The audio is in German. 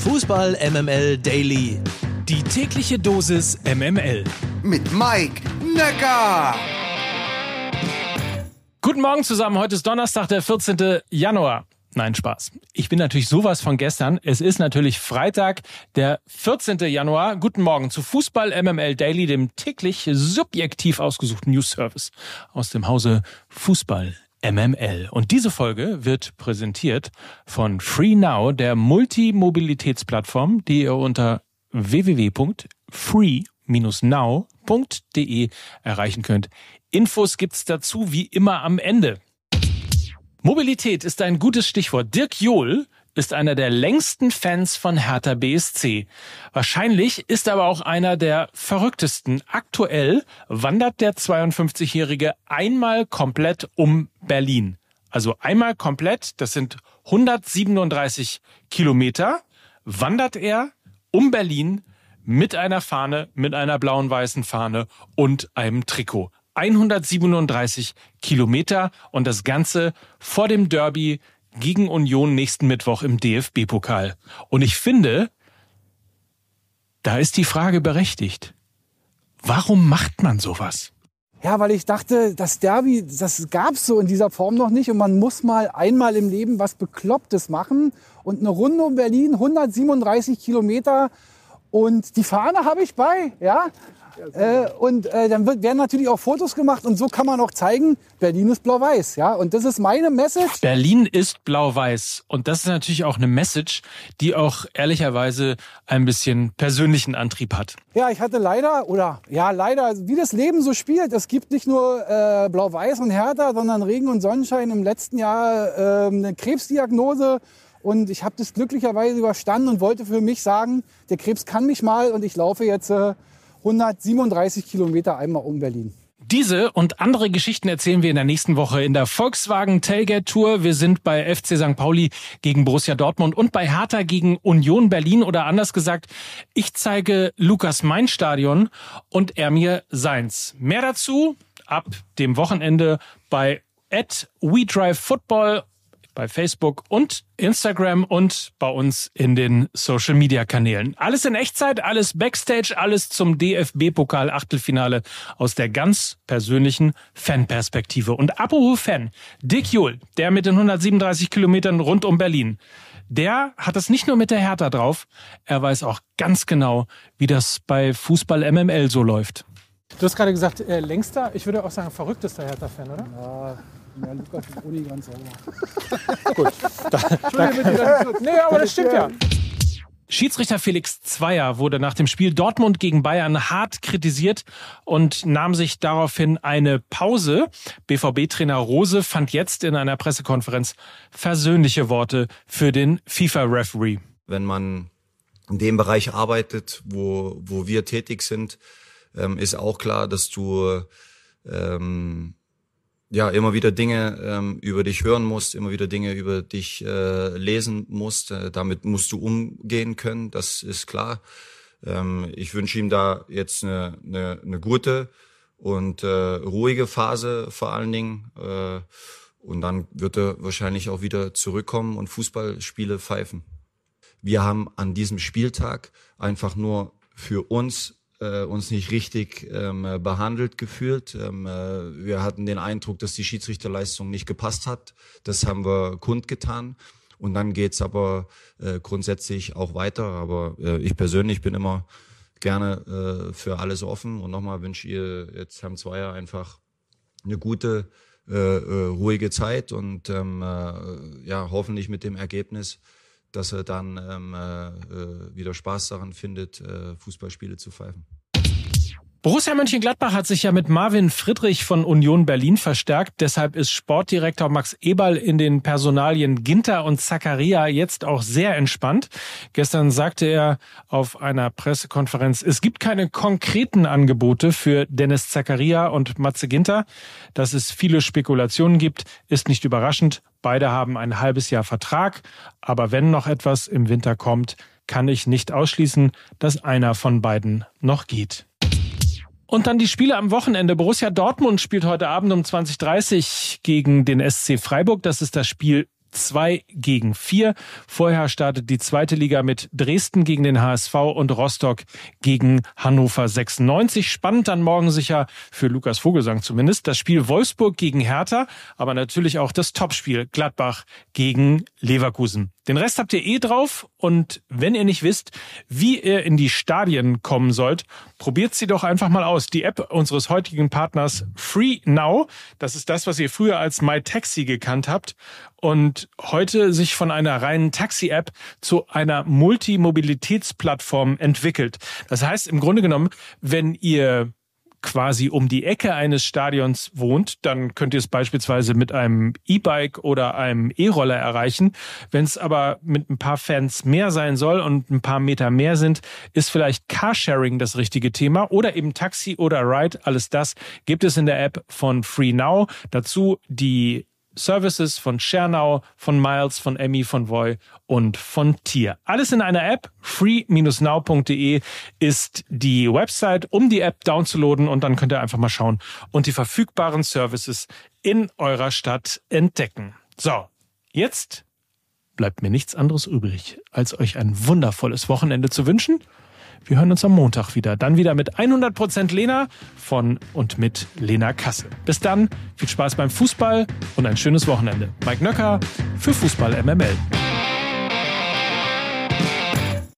Fußball MML Daily. Die tägliche Dosis MML. Mit Mike Necker. Guten Morgen zusammen. Heute ist Donnerstag, der 14. Januar. Nein, Spaß. Ich bin natürlich sowas von gestern. Es ist natürlich Freitag, der 14. Januar. Guten Morgen zu Fußball MML Daily, dem täglich subjektiv ausgesuchten News Service aus dem Hause Fußball MML. Und diese Folge wird präsentiert von FreeNow, der Multimobilitätsplattform, die ihr unter www.free-now.de erreichen könnt. Infos gibt's dazu wie immer am Ende. Mobilität ist ein gutes Stichwort. Dirk Johl ist einer der längsten Fans von Hertha BSC. Wahrscheinlich ist aber auch einer der verrücktesten. Aktuell wandert der 52-Jährige einmal komplett um Berlin. Also einmal komplett, das sind 137 Kilometer, wandert er um Berlin mit einer Fahne, mit einer blauen-weißen Fahne und einem Trikot. 137 Kilometer und das Ganze vor dem Derby gegen Union nächsten Mittwoch im DFB-Pokal. Und ich finde, da ist die Frage berechtigt. Warum macht man sowas? Ja, weil ich dachte, das Derby, das gab's so in dieser Form noch nicht und man muss mal einmal im Leben was Beklopptes machen und eine Runde um Berlin, 137 Kilometer und die Fahne habe ich bei, ja. Äh, und äh, dann wird, werden natürlich auch Fotos gemacht und so kann man auch zeigen, Berlin ist blau-weiß. Ja? Und das ist meine Message. Berlin ist blau-weiß. Und das ist natürlich auch eine Message, die auch ehrlicherweise ein bisschen persönlichen Antrieb hat. Ja, ich hatte leider, oder ja, leider, wie das Leben so spielt. Es gibt nicht nur äh, blau-weiß und Hertha, sondern Regen und Sonnenschein. Im letzten Jahr äh, eine Krebsdiagnose. Und ich habe das glücklicherweise überstanden und wollte für mich sagen, der Krebs kann mich mal und ich laufe jetzt äh, 137 Kilometer einmal um Berlin. Diese und andere Geschichten erzählen wir in der nächsten Woche in der Volkswagen Tailgate Tour. Wir sind bei FC St. Pauli gegen Borussia Dortmund und bei Hertha gegen Union Berlin oder anders gesagt, ich zeige Lukas mein Stadion und er mir seins. Mehr dazu ab dem Wochenende bei at We Drive Football bei Facebook und Instagram und bei uns in den Social Media Kanälen. Alles in Echtzeit, alles Backstage, alles zum DFB-Pokal Achtelfinale aus der ganz persönlichen Fanperspektive. Und apropos Fan, Dick Juhl, der mit den 137 Kilometern rund um Berlin, der hat es nicht nur mit der Hertha drauf, er weiß auch ganz genau, wie das bei Fußball MML so läuft. Du hast gerade gesagt, äh, längster, ich würde auch sagen, verrücktester Hertha-Fan, oder? Ja, ja, Lukas ist Uni ganz sauber. Gut. Da, da, nee, aber das stimmt ja. Schiedsrichter Felix Zweier wurde nach dem Spiel Dortmund gegen Bayern hart kritisiert und nahm sich daraufhin eine Pause. BVB-Trainer Rose fand jetzt in einer Pressekonferenz versöhnliche Worte für den FIFA-Referee. Wenn man in dem Bereich arbeitet, wo, wo wir tätig sind, ähm, ist auch klar, dass du ähm, ja immer wieder Dinge ähm, über dich hören musst, immer wieder Dinge über dich äh, lesen musst. Äh, damit musst du umgehen können, das ist klar. Ähm, ich wünsche ihm da jetzt eine, eine, eine gute und äh, ruhige Phase vor allen Dingen. Äh, und dann wird er wahrscheinlich auch wieder zurückkommen und Fußballspiele pfeifen. Wir haben an diesem Spieltag einfach nur für uns äh, uns nicht richtig ähm, behandelt gefühlt. Ähm, äh, wir hatten den Eindruck, dass die Schiedsrichterleistung nicht gepasst hat. Das haben wir kundgetan. Und dann geht's aber äh, grundsätzlich auch weiter. Aber äh, ich persönlich bin immer gerne äh, für alles offen. Und nochmal wünsche ihr jetzt Herrn Zweier einfach eine gute, äh, äh, ruhige Zeit und ähm, äh, ja, hoffentlich mit dem Ergebnis, dass er dann ähm, äh, äh, wieder Spaß daran findet, äh, Fußballspiele zu pfeifen. Borussia Mönchengladbach hat sich ja mit Marvin Friedrich von Union Berlin verstärkt. Deshalb ist Sportdirektor Max Eberl in den Personalien Ginter und Zakaria jetzt auch sehr entspannt. Gestern sagte er auf einer Pressekonferenz, es gibt keine konkreten Angebote für Dennis Zakaria und Matze Ginter. Dass es viele Spekulationen gibt, ist nicht überraschend. Beide haben ein halbes Jahr Vertrag. Aber wenn noch etwas im Winter kommt, kann ich nicht ausschließen, dass einer von beiden noch geht. Und dann die Spiele am Wochenende. Borussia Dortmund spielt heute Abend um 20.30 gegen den SC Freiburg. Das ist das Spiel 2 gegen 4. Vorher startet die zweite Liga mit Dresden gegen den HSV und Rostock gegen Hannover 96. Spannend dann morgen sicher für Lukas Vogelsang zumindest das Spiel Wolfsburg gegen Hertha, aber natürlich auch das Topspiel Gladbach gegen Leverkusen. Den Rest habt ihr eh drauf und wenn ihr nicht wisst, wie ihr in die Stadien kommen sollt, probiert sie doch einfach mal aus. Die App unseres heutigen Partners Free Now, das ist das, was ihr früher als MyTaxi gekannt habt und heute sich von einer reinen Taxi-App zu einer Multimobilitätsplattform entwickelt. Das heißt im Grunde genommen, wenn ihr quasi um die Ecke eines Stadions wohnt, dann könnt ihr es beispielsweise mit einem E-Bike oder einem E-Roller erreichen. Wenn es aber mit ein paar Fans mehr sein soll und ein paar Meter mehr sind, ist vielleicht Carsharing das richtige Thema oder eben Taxi oder Ride. Alles das gibt es in der App von Free Now. Dazu die Services von Schernau, von Miles, von Emmy, von Voy und von Tier. Alles in einer App. free-now.de ist die Website, um die App downzuladen und dann könnt ihr einfach mal schauen und die verfügbaren Services in eurer Stadt entdecken. So, jetzt bleibt mir nichts anderes übrig, als euch ein wundervolles Wochenende zu wünschen. Wir hören uns am Montag wieder. Dann wieder mit 100% Lena von und mit Lena Kassel. Bis dann, viel Spaß beim Fußball und ein schönes Wochenende. Mike Nöcker für Fußball MML.